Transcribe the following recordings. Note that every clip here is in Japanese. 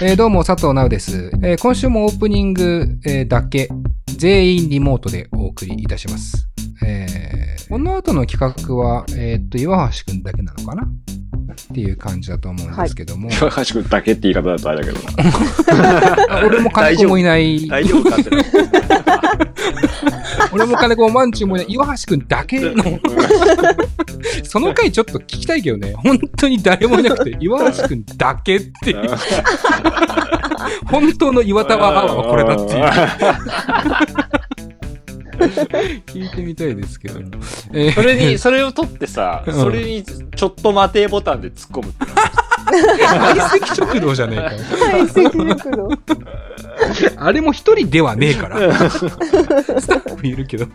えーどうも、佐藤直です。えー今週もオープニング、えーだけ、全員リモートでお送りいたします。えーこの後の企画は、えーっと、岩橋くんだけなのかな？っていう感じだと思うんですけども。岩橋くんだけって言い方だとあれだけどな。あ 俺も金子もいない。大丈夫かって。俺も金子もマンチュもいない。岩橋くんだけの。その回ちょっと聞きたいけどね。本当に誰もいなくて、岩橋くんだけっていう。本当の岩田はこれだっていう。聞いてみたいですけども。えーそれに、それを取ってさ、うんそれに、ちょっと待てボタンで突っ込む相席食堂じゃねえかよ。相席食堂。あれも一人ではねえから。スタッフいるけど。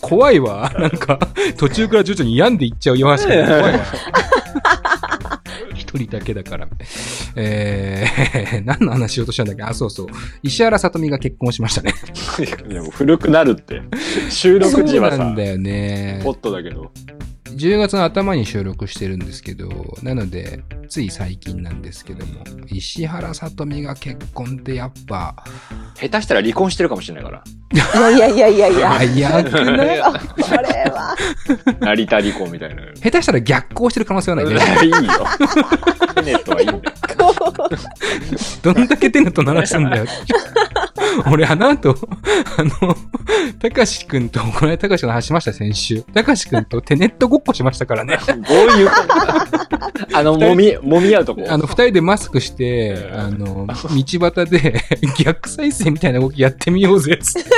怖いわ。なんか、途中から徐々に病んでいっちゃう岩橋君。怖いわ。一人だけだから。えー、何の話しようとしたんだっけ？あ、そうそう。石原さとみが結婚しましたね。いやもう古くなるって。収録時はさそうなん、だよねホ。ットだけど。10月の頭に収録してるんですけど、なので、つい最近なんですけども、石原さとみが結婚ってやっぱ、下手したら離婚してるかもしれないから。いやいやいやいやいや。早くない？あ これは。成田離婚みたいな。下手したら逆行してる可能性はないね。いいよ。テネットはいいんだよ。どんだけテネット鳴らすんだよ。俺、あの後、あの、たかしくんと、この間たかしの話しました、先週。たかしくんとテネットごっこしましたからね。どういうことあの、もみ、もみ合うとこ？あの、二人でマスクして、あの、道端で 逆再生みたいな動きやってみようぜ、つって。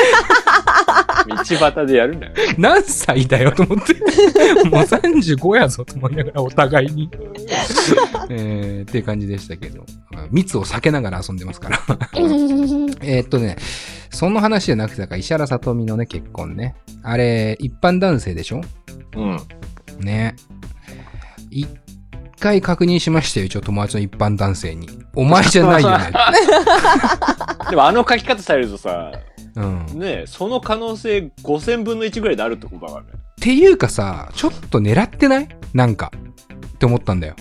道端でやるんだよ。何歳だよ、と思って。もう35やぞ、と思いながら、お互いに。えー、っていう感じでしたけど。密を避けながら遊んでますから。えーっとね、その話じゃなくて、だから石原さとみのね、結婚ね。あれ、一般男性でしょ？うん。ね。一回確認しましたよ、一応友達の一般男性に。お前じゃないよね。でもあの書き方されるとさ、うん。っねその可能性5000分の1ぐらいであるってことだからね。ていうかさ、ちょっと狙ってない？なんか。って思ったんだよ。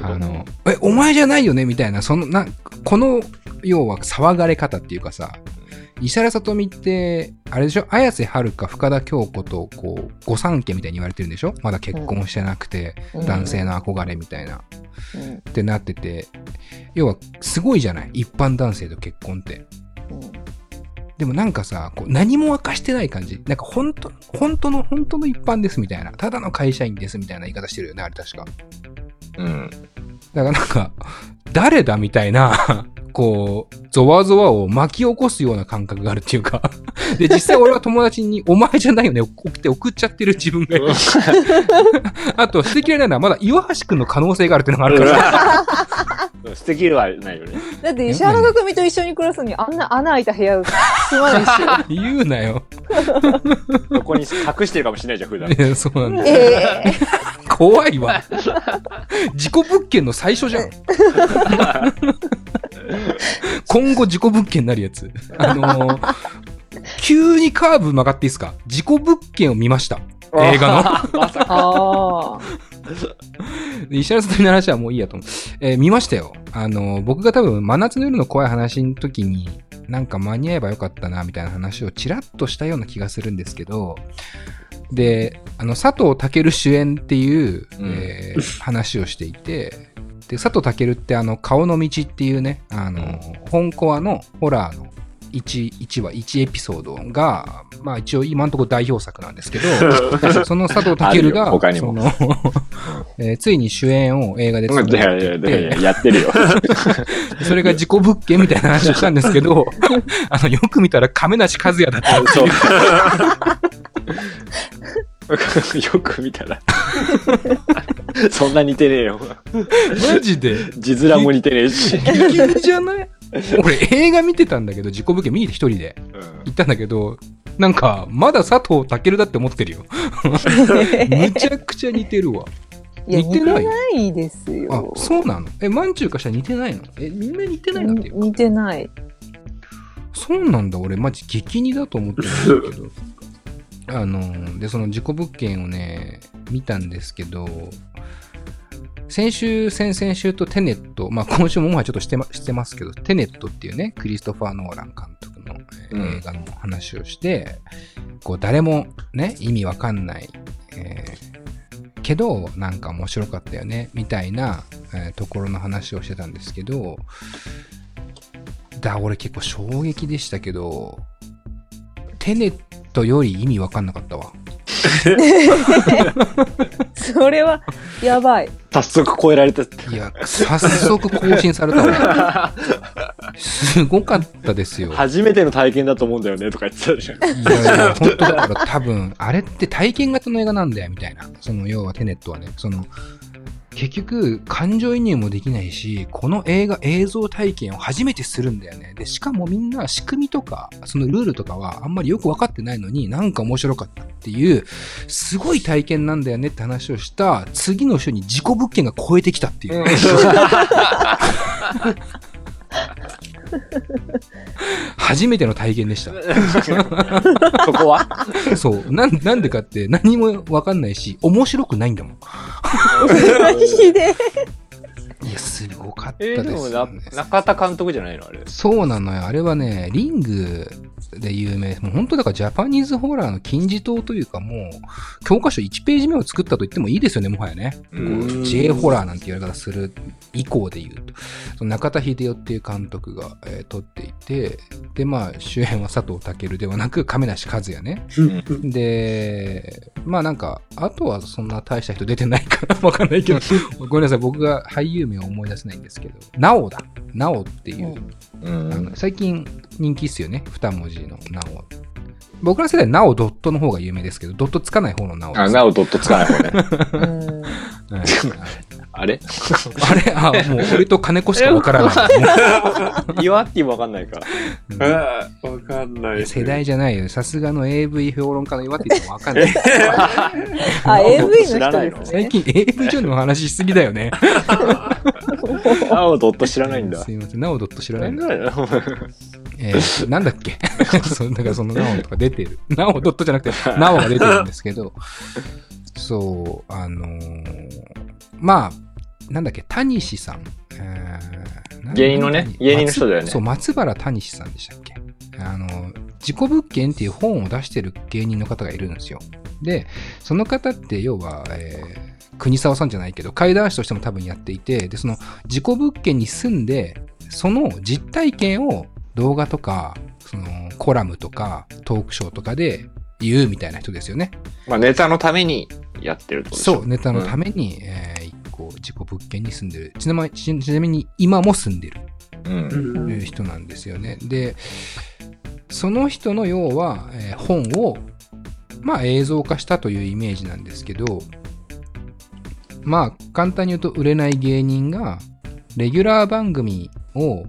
あの、え、お前じゃないよね？みたいな、その、な、この、要は騒がれ方っていうかさ、石原さとみって、あれでしょ？綾瀬はるか、深田恭子と、こう、御三家みたいに言われてるんでしょ？まだ結婚してなくて、うん。男性の憧れみたいな、うん。ってなってて、要は、すごいじゃない？一般男性と結婚って。でもなんかさ、こう何も明かしてない感じ。なんか本当、本当の、本当の一般ですみたいな。ただの会社員ですみたいな言い方してるよね、あれ確か。うん。だからなんか、誰だみたいな、こう、ゾワゾワを巻き起こすような感覚があるっていうか。で、実際俺は友達に、お前じゃないよね、送って送っちゃってる自分がいる。あと、捨てきれないのはまだ岩橋くんの可能性があるっていうのがあるから。素敵ではないよね。だって石原が組と一緒に暮らすのにあんな穴開いた部屋住まないし。言うなよ。そこに隠してるかもしれないじゃん、普段。いやそうなんだ。ええ怖いわ。事故物件の最初じゃん。今後事故物件になるやつ。あのー急にカーブ曲がっていいですか？事故物件を見ました。映画の。まさか。ああ。石原さとみの話はもういいやと思う。えー見ましたよ。あのー僕が多分、真夏の夜の怖い話の時に、なんか間に合えばよかったな、みたいな話をちらっとしたような気がするんですけど、で、あの、佐藤健主演っていう、うんえー話をしていて、で、佐藤健ってあの、顔の道っていうね、あの、本コアのホラーの1、1話、1エピソードが、まあ一応今のところ代表作なんですけど、その佐藤健が、その、えーついに主演を映画でやってるよ。それが事故物件みたいな話をしたんですけど、あの、よく見たら亀梨和也だったってそいうう。よく見たら。そんな似てねえよ。マジで？字面も似てねえし。激似じゃない？俺映画見てたんだけど、事故物件見に行って一人で行ったんだけど、なんか、まだ佐藤健だって思ってるよ。むちゃくちゃ似てるわ。いや、似て似てないないですあよ、。そうなの？え、まんちゅうかしたら似てないの？え、みんな似てないのって？いうか。似てない。そうなんだ、俺、マジ激似だと思ってるんだけど。あの、で、その事故物件をね、見たんですけど、先週、先々週とテネット、まあ今週ももはやちょっとして,、ま、してますけど、テネットっていうね、クリストファー・ノーラン監督の、映画の話をして、こう誰もね、意味わかんない、えーけど、なんか面白かったよね、みたいな、えーところの話をしてたんですけど、だ、俺結構衝撃でしたけど、テネットより意味わかんなかったわ。それは、やばい。早速超えられた。いや、早速更新されたわ。すごかったですよ。初めての体験だと思うんだよねとか言ってたじゃん。いやいや、本当だから多分、あれって体験型の映画なんだよ、みたいな。その、要はテネットはね、その、結局、感情移入もできないし、この映画、映像体験を初めてするんだよね。で、しかもみんな仕組みとか、そのルールとかはあんまりよくわかってないのに、なんか面白かったっていう、すごい体験なんだよねって話をした、次の週に事故物件が超えてきたっていう。初めての体験でした。そこは？そう。なん、なんでかって何もわかんないし、面白くないんだもん。マジで。いや、すごかったえー、ですでもよ、なね。中田監督じゃないのあれ？そうなのよ。あれはね、リングで有名。もう本当だからジャパニーズホラーの金字塔というかもう、教科書1ページ目を作ったと言ってもいいですよね、もはやね。こうう J ホラーなんて言われ方する以降で言うと。その中田秀夫っていう監督が、えー撮っていて、で、まあ、主演は佐藤健ではなく、亀梨和也ね。で、まあなんか、あとはそんな大した人出てないからわかんないけど、ごめんなさい、僕が俳優名を思い出せないんですけど、なおだ。なおっていう、うあのん。最近人気っすよね、二文字のなお。僕ら世代、なおドットの方が有名ですけど、ドットつかない方のなおです。あ、なおドットつかない方ね。いあれ？あれ？あ、もう俺と金子しかわからない。岩ってわかんないか。うんわかんない世代じゃないよ。さすがの AV 評論家の岩って言ってもわかんない。あ、AV の知らないの人ですね。最近 AV 上の話しすぎだよね。なおドット知らないんだ。すいません。なおドット知らないんだ。なんだろうえー、なんだっけ？そう、だからそのなおとか出てる。なおドットじゃなくて、なおが出てるんですけど、そう、あのーまあ、なんだっけ、谷氏さん。え芸人のね何芸人の人だよね松そう、松原谷氏さんでしたっけ？あの、自己物件っていう本を出してる芸人の方がいるんですよ。で、その方って要は、えー国沢さんじゃないけど、怪談師としても多分やっていて、で、その自己物件に住んで、その実体験を動画とか、そのコラムとかトークショーとかで言うみたいな人ですよね。まあネタのためにやってるとそう、ネタのために、えー一個自己物件に住んでる。ちなみに、ちちなみに今も住んでる。うん。うんいう人なんですよね。で、その人の要は、えー本を、まあ映像化したというイメージなんですけど、まあ簡単に言うと売れない芸人が、レギュラー番組を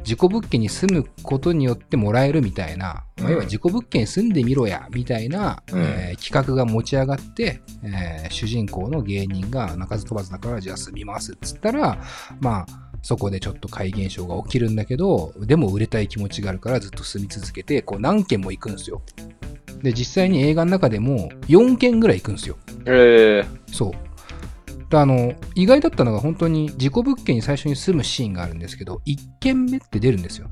自己物件に住むことによってもらえるみたいな、要は自己物件に住んでみろや、みたいな、うんえー企画が持ち上がって、えー主人公の芸人が鳴かず飛ばずだからじゃあ住みますっつったら、まあ、そこでちょっと怪現象が起きるんだけど、でも売れたい気持ちがあるからずっと住み続けて、こう何軒も行くんですよ。で、実際に映画の中でも4軒ぐらい行くんですよ。えそう。であの、意外だったのが本当に自己物件に最初に住むシーンがあるんですけど、1軒目って出るんですよ。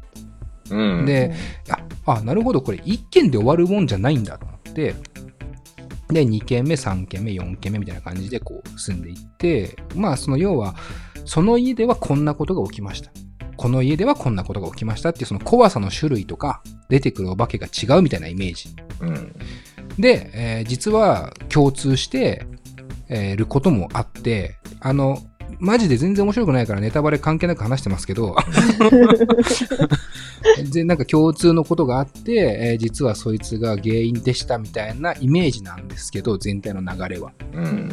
ー、うん。で、あ、あ、なるほど、これ1軒で終わるもんじゃないんだと思って、で、2軒目、3軒目、4軒目みたいな感じでこう住んでいって、まあその要は、その家ではこんなことが起きました。この家ではこんなことが起きましたっていうその怖さの種類とか、出てくるお化けが違うみたいなイメージ。うん。で、えー実は共通して、えーることもあって、あの、マジで全然面白くないからネタバレ関係なく話してますけど、でなんか共通のことがあって、えー実はそいつが原因でしたみたいなイメージなんですけど、全体の流れは。うん。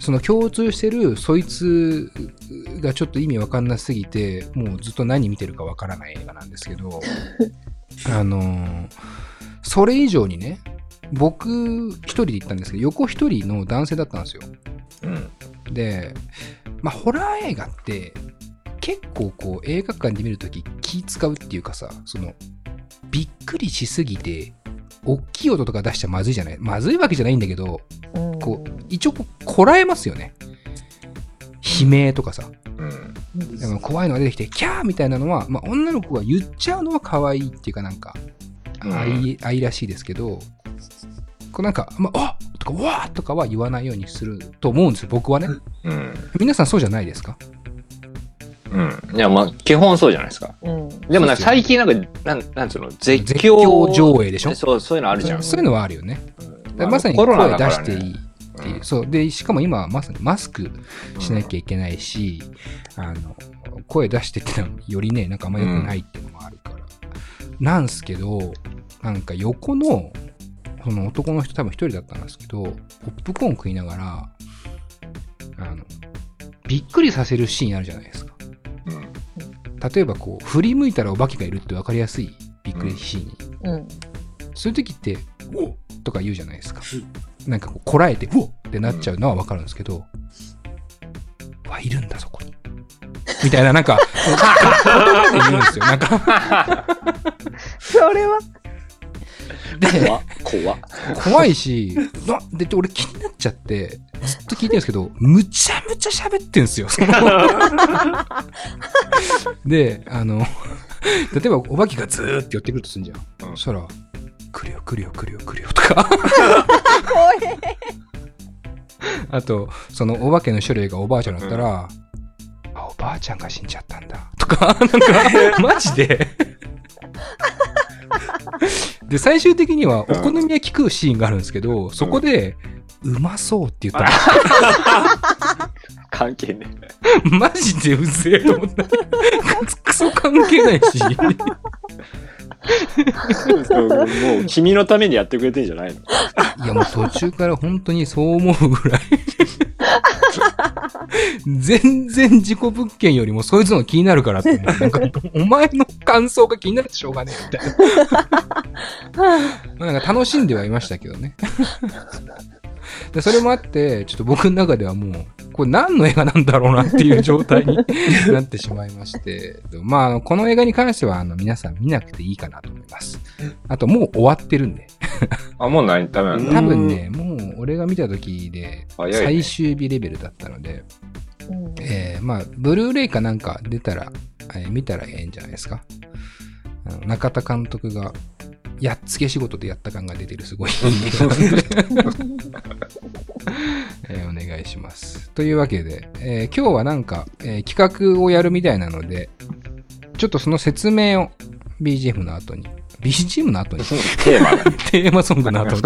その共通してるそいつがちょっと意味わかんなすぎて、もうずっと何見てるかわからない映画なんですけど、あのーそれ以上にね、僕一人で行ったんですけど、横一人の男性だったんですよ。うん。で、まあ、ホラー映画って、結構こう映画館で見るとき気使うっていうかさ、その、びっくりしすぎて、大きい音とか出しちゃまずいじゃない？まずいわけじゃないんだけど、こう、一応こう、こらえますよね。悲鳴とかさ、うん。でも怖いのが出てきて、キャーみたいなのは、まあ、女の子が言っちゃうのは可愛いっていうかなんか、うん愛愛らしいですけど、こうなんか、まあ、あとか、わーとかは言わないようにすると思うんですよ、僕はね。うん。皆さんそうじゃないですか？うん。いや、まあ、基本そうじゃないですか。うん。でもなんか最近なんか、なん、なんつうの、絶絶叫叫上映でしょ？そう、そういうのあるじゃん。そういうのはあるよね。まあまさにコロナ声だからね出していいっていう。うんそう。で、しかも今、まさにマスクしなきゃいけないし、あの、声出してってのはよりね、なんかあんま良くないっていうのもあるから。なんすけど、なんか横の、その男の人多分一人だったんですけど、ポップコーン食いながら、あの、びっくりさせるシーンあるじゃないですか。うん例えばこう、振り向いたらお化けがいるって分かりやすいびっくりシーン。うん。そういう時って、おっとか言うじゃないですか。なんかこう、こらえて、おっってなっちゃうのはわかるんですけど、わ、いるんだ、そこに。みたいな、なんか、言葉で言うんですよ。なんか、それは、で、怖っ怖いし、なで、俺気になっちゃって、ずっと聞いてるんですけど、むちゃむちゃ喋ってんすよ。で、あの、例えばお化けがずーって寄ってくるとするんじゃん。うんそしたら、来るよ来るよ来るよ来るよとか。あと、そのお化けの種類がおばあちゃんだったら、あ、おばあちゃんが死んじゃったんだ。とか、なんか、マジで。で、最終的にはお好み焼き食うシーンがあるんですけど、そこで、うまそうって言った 関係ねの。マジでうぜえと思った。クソ関係ないし。もう、君のためにやってくれてんじゃないの？いやもう途中から本当にそう思うぐらい。全然自己物件よりもそいつのが気になるからって。なんか、お前の感想が気になってしょうがねえみたいな。まあなんか楽しんではいましたけどね。でそれもあって、ちょっと僕の中ではもう、これ何の映画なんだろうなっていう状態に なってしまいまして、まあこの映画に関してはあの皆さん見なくていいかなと思います。あともう終わってるんで。あ、もうない、ダメなんだ。多分ね、もう俺が見た時で最終日レベルだったので、うんえーまあ、ブルーレイかなんか出たら、えー見たらええんじゃないですか？中田監督が、やっつけ仕事でやった感が出てるすごい えーお願いします。というわけで、えー今日はなんか、えー企画をやるみたいなので、ちょっとその説明を BGM の後に、BGM の後に、テーマ。が。テーマソングの後に。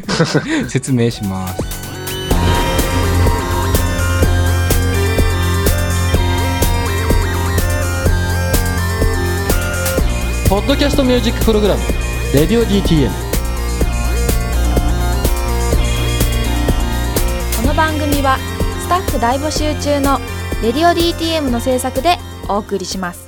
説明します。ポッドキャストミュージックプログラム「レディオ DTM」この番組はスタッフ大募集中の「レディオ DTM」の制作でお送りします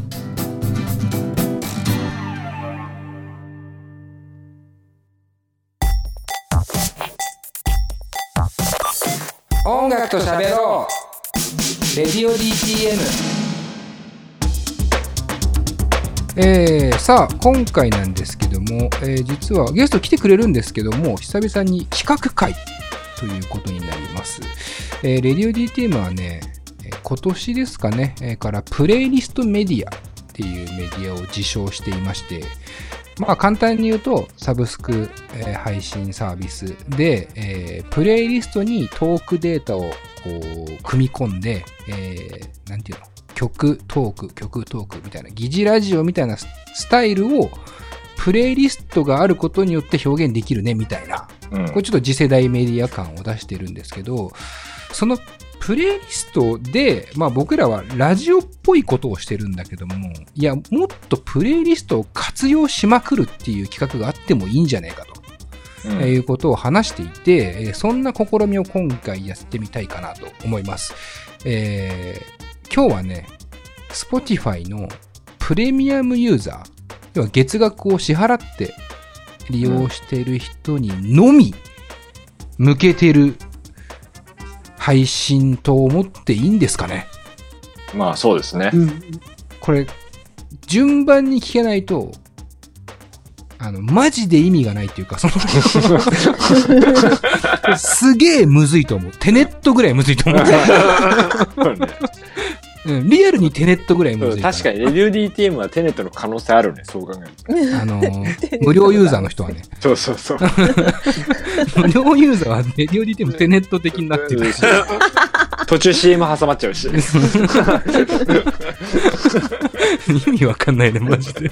音楽と喋ろう。レディオ DTM えー、さあ今回なんですけども、えー実はゲスト来てくれるんですけども久々に企画会ということになります、えーレディオ DTM はねえー今年ですかね、えーからプレイリストメディアっていうメディアを自称していましてまあ簡単に言うとサブスク、えー配信サービスで、えープレイリストにトークデータをこう組み込んで、えーなんていうの？曲トーク曲トークみたいな疑似ラジオみたいなススタイルをプレイリストがあることによって表現できるねみたいな。うん。これちょっと次世代メディア感を出してるんですけど、そのプレイリストで、まあ僕らはラジオっぽいことをしてるんだけども、いや、もっとプレイリストを活用しまくるっていう企画があってもいいんじゃないかと。うんえーいうことを話していて、えーそんな試みを今回やってみたいかなと思います。えー今日はね、Spotify のププレミアムユーザー、要は月額を支払って利用している人にのみ向けてる配信と思っていいんですかね？まあそうですね。これ、順番に聞けないと、あの、マジで意味がないっていうか、その すげえむずいと思う。テネットぐらいむずいと思う。うん、リアルにテネットぐらいむずいら確かに、レデュー DTM はテネットの可能性あるね、そう考えるあのー、無料ユーザーの人はね、と。そうそうそう。無料ユーザーはレディオ DT もテネット的になってるし、途中 CM 挟まっちゃうし。意味わかんないね、マジで。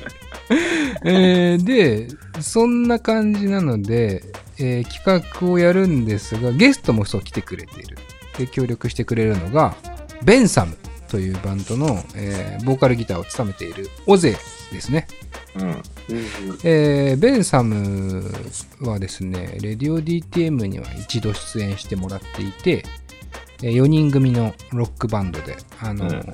えーで、そんな感じなので、えー企画をやるんですが、ゲストもそう来てくれている。で、協力してくれるのが、ベンサムというバンドの、えーボーカルギターを務めているオゼですね。うん。えーベンサムはですね、レディオ DTM には一度出演してもらっていて、え4人組のロックバンドで、あの、うん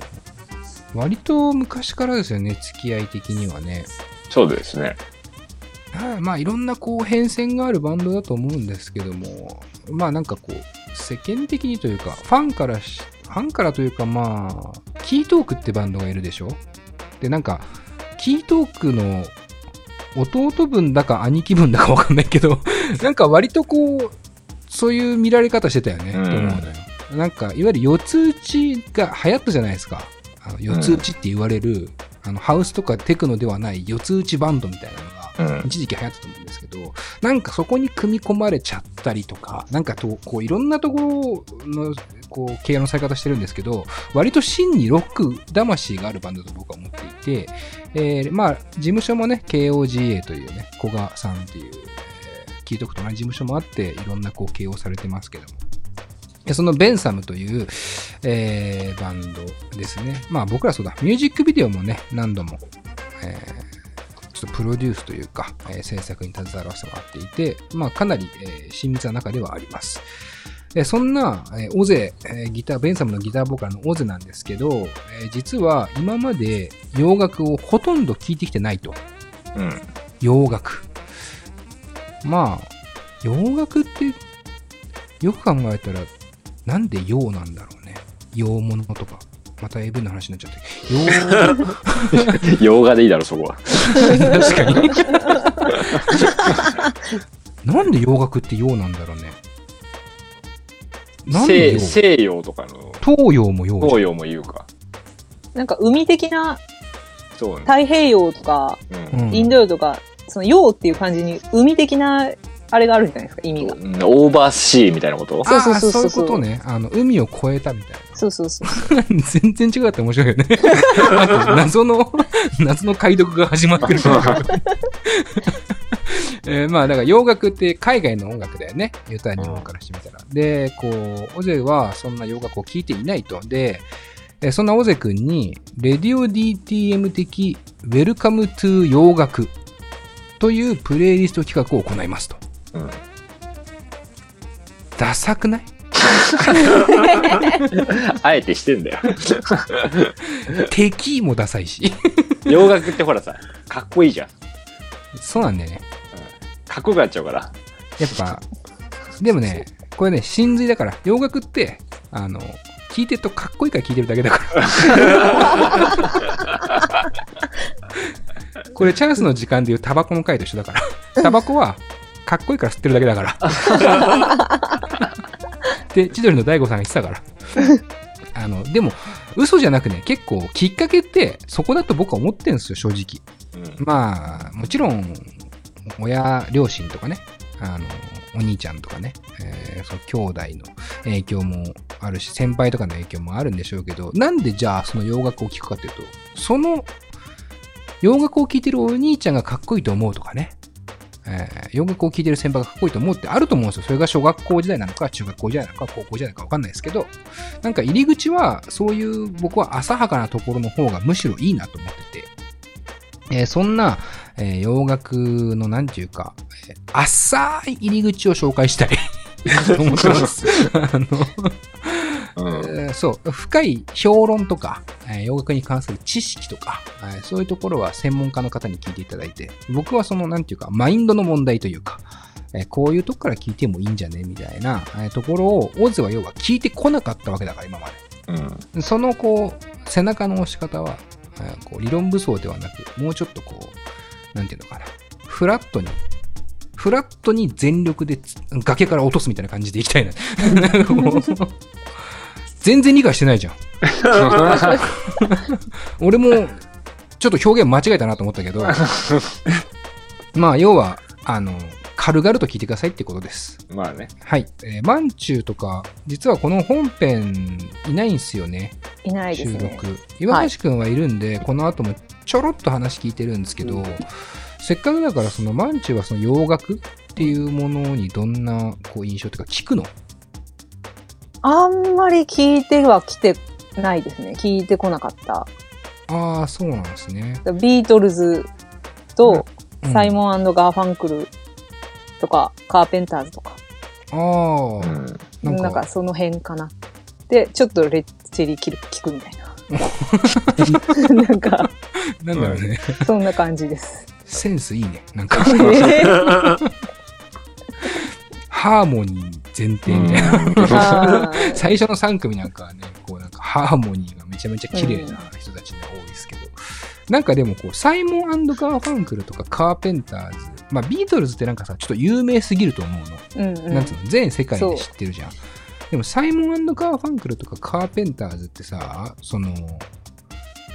割と昔からですよね、付き合い的にはね。そうですね。はいまあいろんなこう変遷があるバンドだと思うんですけども、まあなんかこう、世間的にというか、ファンからし、ファンからというかまあ、キートークってバンドがいるでしょ？で、なんか、キートークの弟分だか兄貴分だかわかんないけど、なんか割とこう、そういう見られ方してたよね、うんと思うのよ。なんか、いわゆる四つ打ちが流行ったじゃないですか。あの四つ打ちって言われる、あの、ハウスとかテクノではない四つ打ちバンドみたいなうん。一時期流行ったと思うんですけど、なんかそこに組み込まれちゃったりとか、なんかと、こういろんなところの、こう、経営のされ方してるんですけど、割と真にロック魂があるバンドだと僕は思っていて、えーまあ、事務所もね、KOGA というね、古賀さんっていう、えー、キートークと同じ事務所もあって、いろんなこう、経営をされてますけども。そのベンサムという、えーバンドですね。まあ僕らそうだ、ミュージックビデオもね、何度も、えーちょっとプロデュースというか、えー制作に携わらせてもらっていて、まあかなり、えー親密な中ではあります。でそんな、えーオゼ、えーギター、ベンサムのギターボーカルのオゼなんですけど、えー実は今まで洋楽をほとんど聴いてきてないと。うん。洋楽。まあ、洋楽って、よく考えたら、なんで洋なんだろうね。洋物とか。また AV の話になっちゃって。洋、洋画でいいだろ、そこは。確かに。なんで洋楽って洋なんだろうね。なんで西洋？西洋とかの東洋も洋東洋も言うか。なんか海的なそうね。太平洋とか、うんうんインド洋とか、その洋っていう感じに海的なあれがあるんじゃないですか、意味が。うんオーバーシーみたいなこと？そうそうそうそうあーそういうことね。あの、海を越えたみたいな。そうそうそう。全然違って面白いよね。あ と謎の、謎の解読が始まってる。えーまあ、だから洋楽って海外の音楽だよね。ユタ日本からしてみたら。で、こう、オゼはそんな洋楽を聴いていないと。で、えーそんなオゼ君に、レディオ DTM 的 Welcome to 洋楽というプレイリスト企画を行いますと。うんダサくない？あえてしてんだよ。敵もダサいし。洋楽ってほらさ、かっこいいじゃん。そうなんだよね。かっこよくなっちゃうから。やっぱ、でもね、これね、真髄だから、洋楽って、あの、聞いてるとかっこいいから聞いてるだけだから。これチャンスの時間でいうタバコの回と一緒だから。タバコはかっこいいから吸ってるだけだから。で、千鳥の大悟さんが言ってたから。あの、でも、嘘じゃなくね、結構きっかけってそこだと僕は思ってるんですよ、正直。うんまあ、もちろん、親、両親とかね、あの、お兄ちゃんとかね、えーそう、兄弟の影響もあるし、先輩とかの影響もあるんでしょうけど、なんでじゃあその洋楽を聴くかというと、その洋楽を聴いてるお兄ちゃんがかっこいいと思うとかね、えー洋楽を聴いてる先輩がかっこいいと思うってあると思うんですよ。それが小学校時代なのか、中学校時代なのか、高校時代なのかわかんないですけど、なんか入り口は、そういう僕は浅はかなところの方がむしろいいなと思ってて、えーそんな、えー洋楽のなんていうか、えー浅い入り口を紹介したい と思ってます。あの、そう、深い評論とか、えー洋楽に関する知識とか、えーそういうところは専門家の方に聞いていただいて、僕はその、なんていうか、マインドの問題というか、えーこういうとこから聞いてもいいんじゃねみたいな、えーところを、オズは要は聞いてこなかったわけだから、今まで。うん。そのこう背中の押し方は、えーこう理論武装ではなく、もうちょっとこう、なんていうのかな、フラットに、フラットに全力でつ崖から落とすみたいな感じでいきたいな。全然理解してないじゃん。俺も、ちょっと表現間違えたなと思ったけど、まあ、要は、あの、軽々と聞いてくださいってことです。まあね。はい。えー、マンチューとか、実はこの本編いないんですよね。いないです収ね。録。岩橋くんはいるんで、この後もちょろっと話聞いてるんですけど、せっかくだから、そのマンチューはその洋楽っていうものにどんなこう印象というか聞くのあんまり聞いてはきてないですね。聞いてこなかった。ああ、そうなんですね。ビートルズとうんサイモンガーファンクルとか、カーペンターズとか、ああ、うん。なんかその辺かな。で、ちょっとレッチェリ聞く聞くみたいな。なんか、なんだろうね。そんな感じです。センスいいね。なんか、えー ハーモニー前提みたいな。最初の3組なんかはね、こうなんかハーモニーがめちゃめちゃ綺麗な人たちが多いですけど、なんかでもこう、サイモンガーファンクルとかカーペンターズ、まあビートルズってなんかさ、ちょっと有名すぎると思うの。うんうんなんつうの、全世界で知ってるじゃん。でもサイモンガーファンクルとかカーペンターズってさ、その、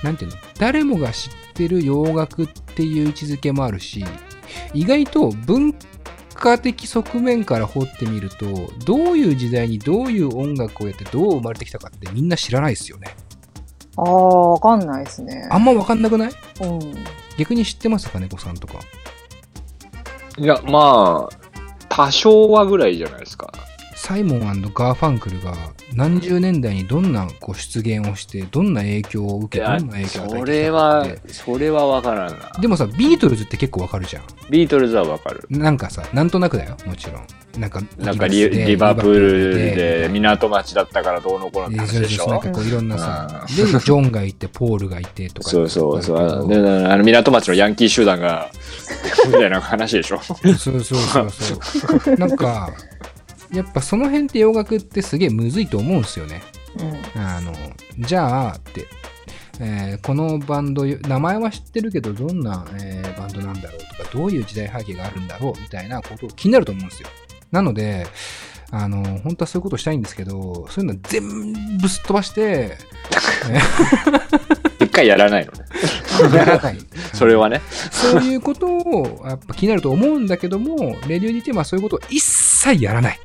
なんていうの、誰もが知ってる洋楽っていう位置づけもあるし、意外と文化的側面から掘ってみると、どういう時代にどういう音楽をやってどう生まれてきたかってみんな知らないですよね。ああ、わかんないですね。あんまわかんなくない？うん。逆に知ってますか猫さんとか？いや、まあ、多少はぐらいじゃないですか。サイモンガーファンクルが何十年代にどんなこう出現をして、どんな影響を受け、どんな影響を与そえてきたかれはそれはわからんな。でもさ、ビートルズって結構わかるじゃん。ビートルズはわかる。なんかさ、なんとなくだよ、もちろん。なんか、なんかリリリバプールでリ港町だったからどうのこうのって話でしょ？なんかこういろんなさ、うで、ジョンがいて、ポールがいてとか。そうそうそう。あの港町のヤンキー集団が、みたいな話でしょ？そうそうそうそう。なんか、やっぱその辺って洋楽ってすげえむずいと思うんですよね。うんあの、じゃあって、えーこのバンド、名前は知ってるけど、どんな、えーバンドなんだろうとか、どういう時代背景があるんだろうみたいなことを気になると思うんですよ。なので、あの、本当はそういうことしたいんですけど、そういうの全部すっ飛ばして、一回やらないのね。やらない。それはね。そういうことをやっぱ気になると思うんだけども、レディオ DT はそういうことを一切やらない。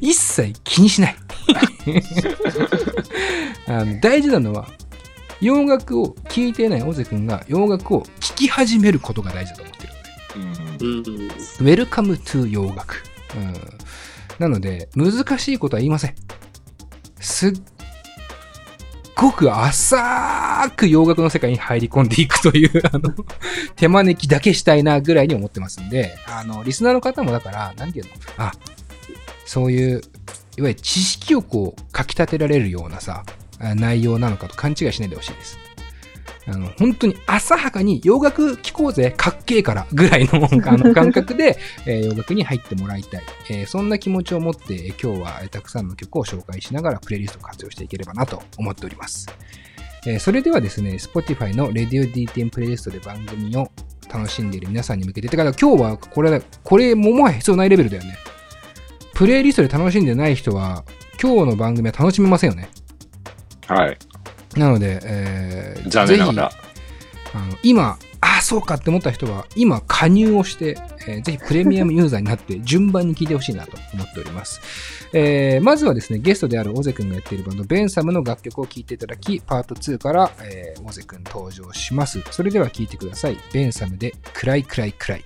一切気にしない。あの大事なのは、洋楽を聴いていないオゼ君が洋楽を聴き始めることが大事だと思ってるので。うん。Welcome to 洋楽。うん、なので、難しいことは言いません。すっごく浅く洋楽の世界に入り込んでいくという、あの、手招きだけしたいなぐらいに思ってますんで、あの、リスナーの方もだから、なんていうの？あ、そういう、いわゆる知識をこう、かき立てられるようなさ、内容なのかと勘違いしないでほしいです。あの、本当に浅はかに洋楽聴こうぜ、かっけえからぐらいのあの感覚で、えー洋楽に入ってもらいたい。えーそんな気持ちを持って、今日はたくさんの曲を紹介しながらプレイリストを活用していければなと思っております。えそれではですね、Spotify の Radio DTM プレイリストで番組を楽しんでいる皆さんに向けて、てか今日はこれ、これももはや必要ないレベルだよね。プレイリストで楽しんでない人は、今日の番組は楽しめませんよね。はい。なので、えー残念ながらぜ。ひあの今、ああ、そうかって思った人は、今、加入をして、えーぜひプレミアムユーザーになって、順番に聞いてほしいなと思っております。えーまずはですね、ゲストであるオゼ君がやっているバンド、ベンサムの楽曲を聴いていただき、パート2から、えー、オゼ君登場します。それでは聴いてください。ベンサムで、くらいくらいくらい。